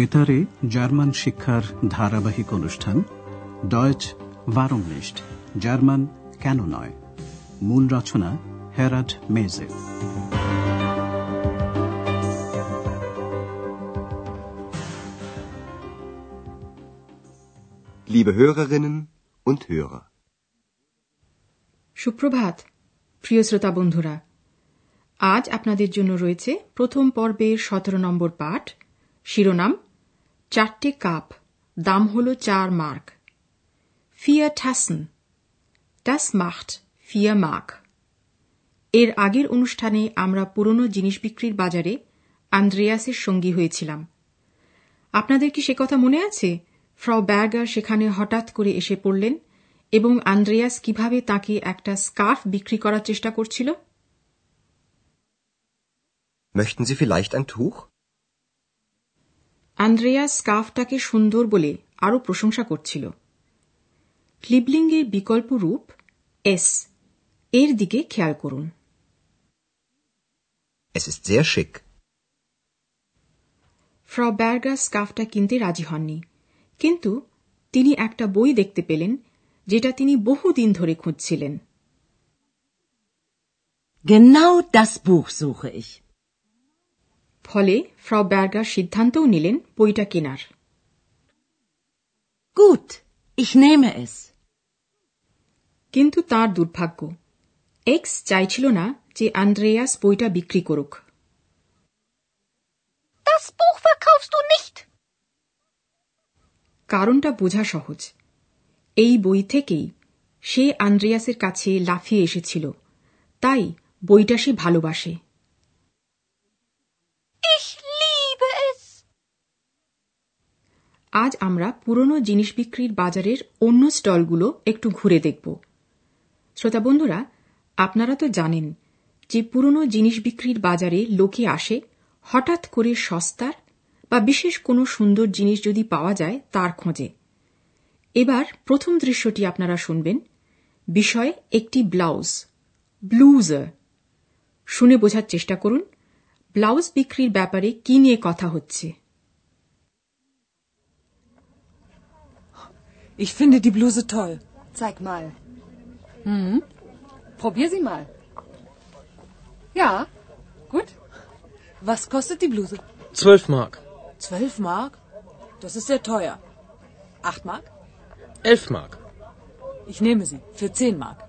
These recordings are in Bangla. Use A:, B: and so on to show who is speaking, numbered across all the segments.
A: বেতারে জার্মান শিক্ষার ধারাবাহিক অনুষ্ঠান ডয়েচ ভারমলিস্ট জার্মান কেন নয়? মূল রচনা হেরাড মেজে।
B: Liebe Hörerinnen und Hörer.
C: সুপ্রভাত প্রিয় শ্রোতা বন্ধুরা। আজ আপনাদের জন্য রয়েছে প্রথম পর্বের সতেরো নম্বর পাঠ শিরোনাম চারটে কাপ, দাম হল চার মার্ক। ফিয়া ঠাসন টাস মার্ট ফিয়া মার্ক এর আগের অনুষ্ঠানে আমরা পুরনো জিনিস বিক্রির বাজারে আন্দ্রেয়াসের সঙ্গী হয়েছিলাম। আপনাদের কি সে কথা মনে আছে? ফ্রাও ব্যাগার সেখানে হঠাৎ করে এসে পড়লেন এবং আন্দ্রেয়াস কীভাবে তাকে একটা স্কার্ফ বিক্রি করার চেষ্টা করছিল?
B: Möchten Sie vielleicht ein Tuch?
C: Andreas স্কার্ফটাকে সুন্দর বলে আরও প্রশংসা করছিল। ক্লিবলিঙ্গের বিকল্প রূপ এস। এর দিকে খেয়াল করুন।
B: Es ist sehr schick.
C: ফ্রাও ব্যার্গার স্কার্ফটা কিনতে রাজি হননি। কিন্তু তিনি একটা বই দেখতে পেলেন যেটা তিনি বহুদিন ধরে খুঁজছিলেন।
D: Genau das Buch suche ich.
C: ফলে ফ্রাও ব্যার্গার সিদ্ধান্তও নিলেন বইটা কেনার।
D: Gut, ich nehme es.
C: কিন্তু তার দুর্ভাগ্য। এক্স চাইছিল না যে আন্দ্রেয়াস বইটা বিক্রি করুক।
E: Das Buch verkaufst du nicht.
C: কারণটা বোঝা সহজ। এই বই থেকেই সে আন্দ্রেয়াসের কাছে লাফিয়ে এসেছিল। তাই বইটা সে ভালোবাসে
E: Ich liebe es.
C: আজ আমরা পুরনো জিনিস বিক্রির বাজারের অন্য স্টলগুলো একটু ঘুরে দেখব। শ্রোতা বন্ধুরা, আপনারা তো জানেন যে পুরনো জিনিস বিক্রির বাজারে লোকে আসে হঠাৎ করে সস্তার বা বিশেষ কোনো সুন্দর জিনিস যদি পাওয়া যায় তার খোঁজে। এবার প্রথম দৃশ্যটি আপনারা শুনবেন। বিষয় একটি ব্লাউজ, ব্লুজার। শুনে বোঝার চেষ্টা করুন, ব্লাউজ বিক্রির ব্যাপারে কি নিয়ে কথা হচ্ছে।
F: Ich finde die Bluse toll.
G: Zeig mal. Hm? Probier sie mal. Ja, gut.
F: Was kostet die Bluse?
H: Zwölf Mark.
F: Zwölf Mark? Das ist sehr teuer. Acht Mark?
H: Elf Mark.
F: Ich nehme sie. Für zehn Mark.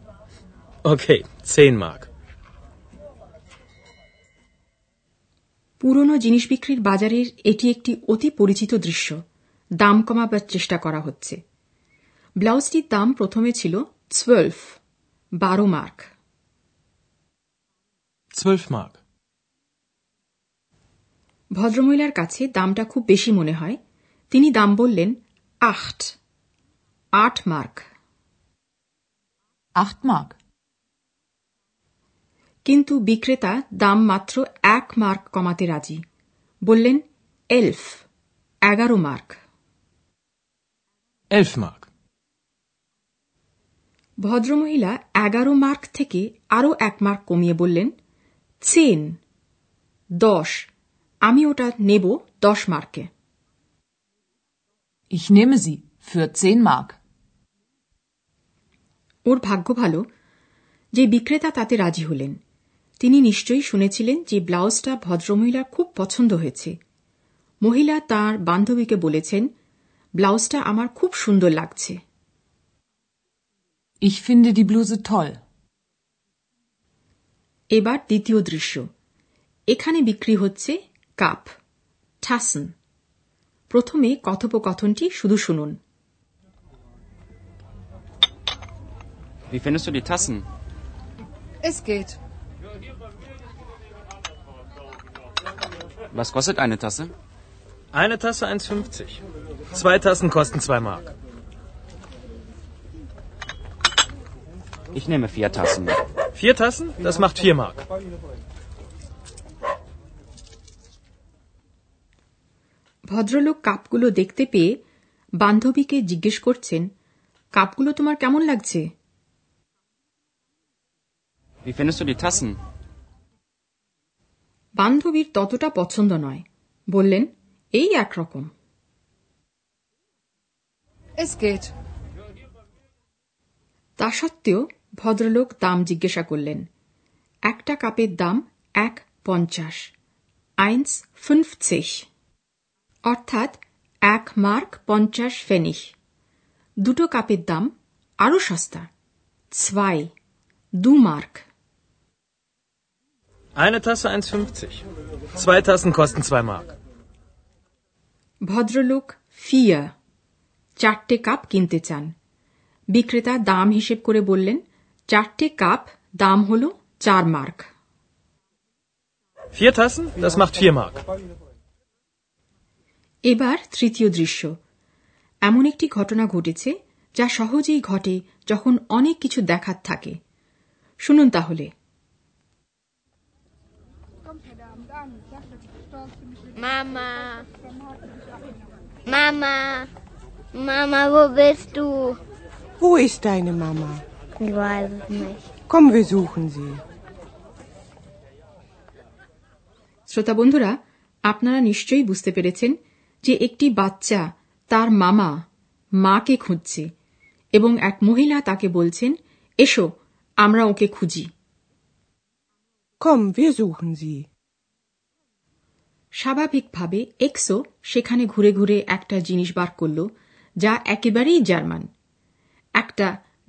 H: Okay, zehn Mark.
C: পুরনো জিনিস বিক্রির বাজারের এটি একটি অতি পরিচিত দৃশ্য দাম কমাবার চেষ্টা করা হচ্ছে ব্লাউজটির দাম প্রথমে ছিল টুয়েলভ বারো মার্ক ভদ্রমহিলার কাছে দামটা খুব বেশি মনে হয়। তিনি দাম বললেন আট আট মার্ক
F: Acht Mark.
C: কিন্তু বিক্রেতা দাম মাত্র এক মার্ক কমাতে রাজি। বললেন এলফ এগারো মার্ক
H: Elf Mark.
C: ভদ্রমহিলা এগারো মার্ক থেকে আরও এক মার্ক কমিয়ে বললেন চেন দশ আমি ওটা নেব দশ মার্কে
F: Ich nehme sie. Für zehn Mark.
C: ওর ভাগ্য ভালো যে বিক্রেতা তাতে রাজি হলেন তিনি নিশ্চয়ই শুনেছিলেন যে ব্লাউজটা ভদ্রমহিলার খুব পছন্দ হয়েছে মহিলা তার বান্ধবীকে বলেছেন ব্লাউজটা আমার খুব সুন্দর লাগছে
F: Ich finde die Bluse toll.
C: এবার দ্বিতীয় দৃশ্য এখানে বিক্রি হচ্ছে কাপ ঠাসন প্রথমে কথোপকথনটি শুধু শুনুন
I: Wie findest du die Tassen?
G: Es geht.
I: Was kostet eine Tasse?
H: Eine Tasse 1,50. Zwei Tassen kosten zwei Mark.
I: Ich nehme vier Tassen.
H: Vier Tassen? Das macht vier Mark.
C: ভদ্রলোক কাপগুলো দেখতে পেয়ে বান্ধবীকে জিজ্ঞেস করছেন কাপগুলো তোমার কেমন লাগছে
I: Wie findest du die Tassen?
C: বান্ধবীর ততটা পছন্দ নয় বললেন এই একরকম
G: Es geht.
C: তা সত্ত্বেও ভদ্রলোক দাম জিজ্ঞাসা করলেন একটা কাপের দাম এক পঞ্চাশ আইনস ফিফসিস অর্থাৎ এক মার্ক পঞ্চাশ ফেনিশ দুটো কাপের দাম আরও সস্তা ছয় দু mark
H: Eine Tasse 1,50. Zwei Tassen kosten 2 Mark.
C: ভদ্রলোক ফিয়া চারটে কাপ কিনতে চান বিক্রেতা দাম হিসেব করে বললেন চারটে কাপ দাম হল চার mark
H: Vier Tassen? Das macht 4 Mark.
C: এবার তৃতীয় দৃশ্য এমন একটি ঘটনা ঘটেছে যা সহজেই ঘটে যখন অনেক কিছু দেখার থাকে শুনুন তাহলে
E: মামা মামা Mama, wo bist du?
J: Wo ist deine Mama?
E: Ich weiß es nicht.
J: Komm, wir suchen sie.
C: শ্রোতা বন্ধুরা আপনারা নিশ্চয়ই বুঝতে পেরেছেন যে একটি বাচ্চা তার মামা মাকে খুঁজছে এবং এক মহিলা তাকে বলছেন এসো আমরা ওকে খুঁজি
J: Komm, wir suchen sie.
C: স্বাভাবিকভাবে এক্সো সেখানে ঘুরে ঘুরে একটা জিনিস বার করল যা একেবারেই জার্মান একটা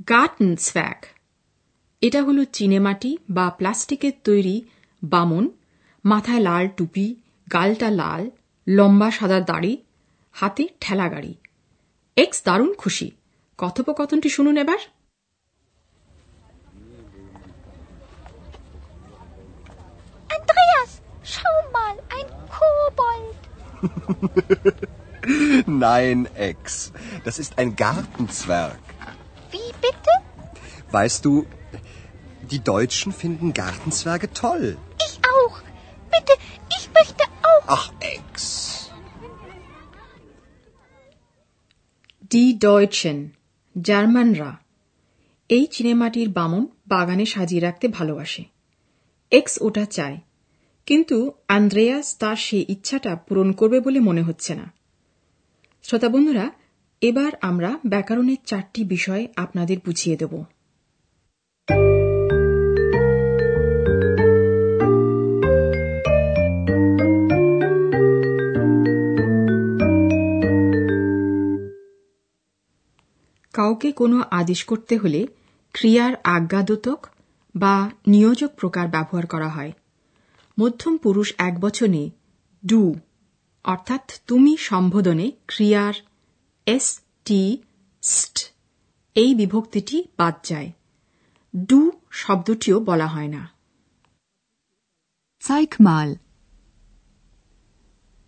C: গার্টন স্ব্যাগ এটা হল চিনেমাটি বা প্লাস্টিকের তৈরি বামন মাথায় লাল টুপি গালটা লাল লম্বা সাদা দাড়ি হাতে ঠেলা গাড়ি। এক্স দারুণ খুশি। কথোপকথনটি শুনুন এবার।
E: Andreas, schau mal, ein
B: Nein, Ex. Das ist ein Gartenzwerg. Weißt du, die Deutschen finden Gartenzwerge toll.
E: Ich auch. Bitte, ich möchte auch.
B: Ach, Ex.
C: ডি ডয়চেন জার্মানরা এই চিনেমাটির বামন বাগানে সাজিয়ে রাখতে ভালোবাসে এক্স ওটা চায় কিন্তু আন্দ্রেয়াস তার সেই ইচ্ছাটা পূরণ করবে বলে মনে হচ্ছে না শ্রোতা বন্ধুরা এবার আমরা ব্যাকরণের চারটি বিষয় আপনাদের বুঝিয়ে দেব কাউকে কোনো আদেশ করতে হলে ক্রিয়ার আজ্ঞাদোতক বা নিয়োজক প্রকার ব্যবহার করা হয় মধ্যম পুরুষ এক বচনে ডু অর্থাৎ তুমি সম্বোধনে ক্রিয়ার এস টি স্ট এই বিভক্তিটি বাদ যায় ডু শব্দটিও বলা হয় না
D: Zeig mal.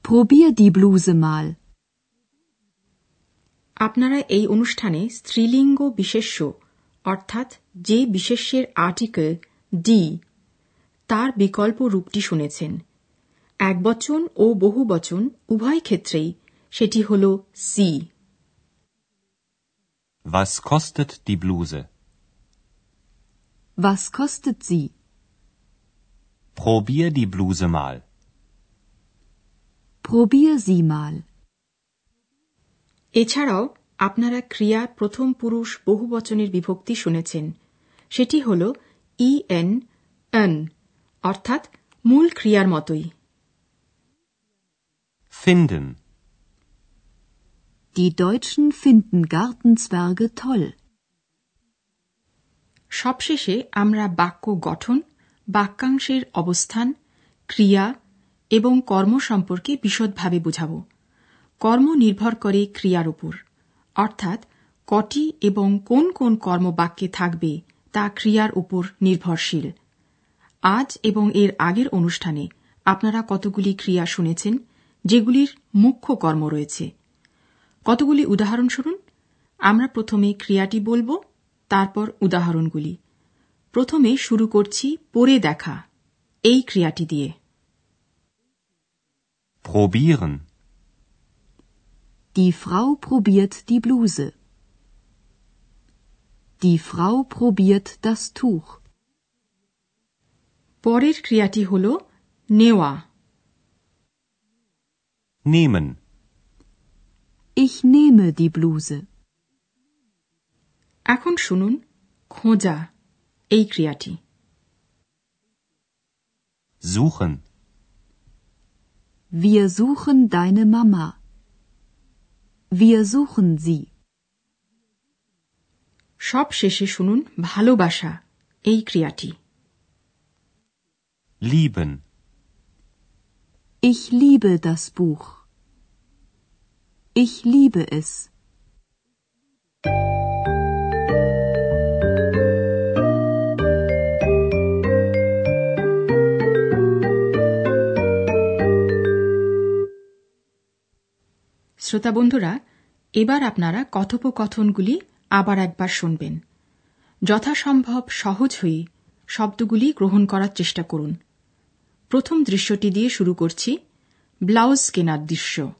D: Probier die Bluse mal.
C: আপনারা এই অনুষ্ঠানে স্ত্রীলিঙ্গ বিশেষ্য অর্থাৎ যে বিশেষ্যের আর্টিকেল ডি তার বিকল্প রূপটি শুনেছেন একবচন ও বহুবচন উভয় ক্ষেত্রেই সেটি হল C
K: Was kostet die Bluse?
D: Was kostet sie?
K: Probier die Bluse mal.
D: Probier sie mal.
C: এছাড়াও আপনারা ক্রিয়ার প্রথম পুরুষ বহুবচনের বিভক্তি শুনেছেন সেটি হল ই এন এন অর্থাৎ মূল ক্রিয়ার মতোই
K: Finden.
D: Die Deutschen finden Gartenzwerge toll.
C: সবশেষে আমরা বাক্য গঠন বাক্যাংশের অবস্থান ক্রিয়া এবং কর্ম সম্পর্কে বিশদভাবে বুঝাব কর্ম নির্ভর করে ক্রিয়ার উপর। অর্থাৎ, কটি এবং কোন কোন কর্ম বাক্যে থাকবে তা ক্রিয়ার উপর নির্ভরশীল। আজ এবং এর আগের অনুষ্ঠানে আপনারা কতগুলি ক্রিয়া শুনেছেন, যেগুলির মুখ্য কর্ম রয়েছে? কতগুলি উদাহরণ শুনুন। আমরা প্রথমে ক্রিয়াটি বলব, তারপর উদাহরণগুলি। প্রথমে শুরু করছি পড়ে দেখা, এই ক্রিয়াটি দিয়ে.
D: Die Frau probiert die Bluse. Die Frau probiert das Tuch.
C: পরের ক্রিয়াটি হল নেওয়া
K: Nehmen.
D: Ich nehme die Bluse.
C: এখন শুনুন খোঁজা এই ক্রিয়াটি
K: Suchen.
D: Wir suchen deine Mama. Wir suchen sie.
C: সব শেষে শুনুন ভালোবাসা এই ক্রিয়াটি
K: Lieben.
D: Ich liebe das Buch. Ich liebe es.
C: শ্রোতা বন্ধুরা, এবার আপনারা কথোপকথনগুলি আবার একবার শুনবেন। যথাসম্ভব সহজ হয়ে শব্দগুলি গ্রহণ করার চেষ্টা করুন। প্রথম দৃশ্যটি দিয়ে শুরু করছি, ব্লাউজ কেনার দৃশ্য।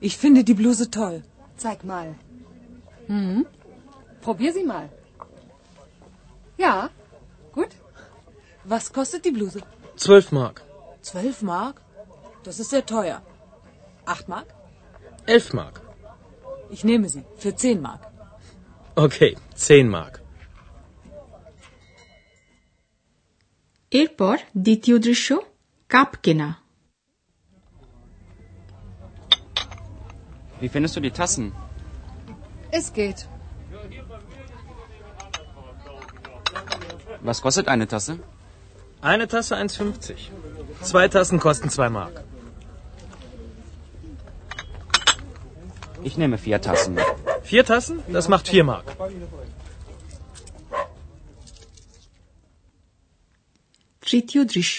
G: Ich finde die Bluse toll. Zeig mal. Hm? Probier sie mal. Ja, gut. Was kostet die Bluse?
H: Zwölf Mark.
F: Zwölf Mark? Das ist sehr teuer. Acht Mark?
H: Elf Mark.
F: Ich nehme sie. Für zehn Mark.
H: Okay, zehn Mark.
C: এরপর দ্বিতীয় দৃশ্য কাপ কেনা
I: Wie findest du die Tassen?
G: Es geht.
I: Was kostet eine Tasse?
H: Eine Tasse 1,50. Zwei Tassen kosten zwei Mark.
I: Ich nehme vier Tassen.
H: Vier Tassen? Das macht vier Mark.
C: তৃতীয় দৃশ্য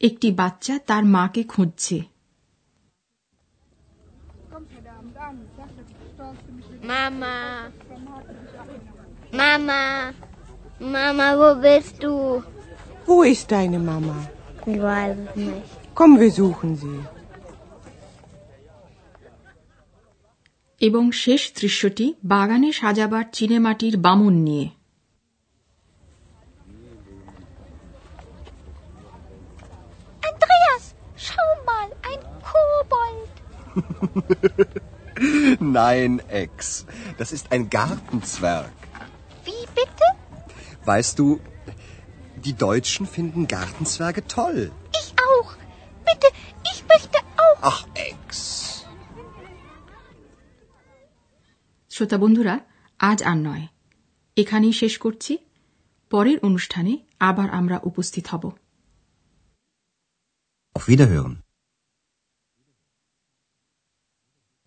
C: একটি বাচ্চা তার মাকে খুঁজছে
E: Mama. Mama. Mama, wo bist du?
J: Wo ist deine Mama?
E: Ich weiß es nicht.
J: Komm, wir suchen sie.
C: এবং শেষ দৃশ্যটি বাগানে সাজাবার চিনেমাটির বামুন নিয়ে
E: Andreas, schau mal, ein Kobold.
B: Nein, Ex. Das ist ein Gartenzwerg.
E: Wie bitte?
B: Weißt du, die Deutschen finden Gartenzwerge toll.
E: Ich auch. Bitte, ich möchte auch.
B: Ach, Ex.
C: শ্রোতা বন্ধুরা আজ আর নয় এখানেই শেষ করছি পরের অনুষ্ঠানে আবার আমরা উপস্থিত হব
L: Auf Wiederhören.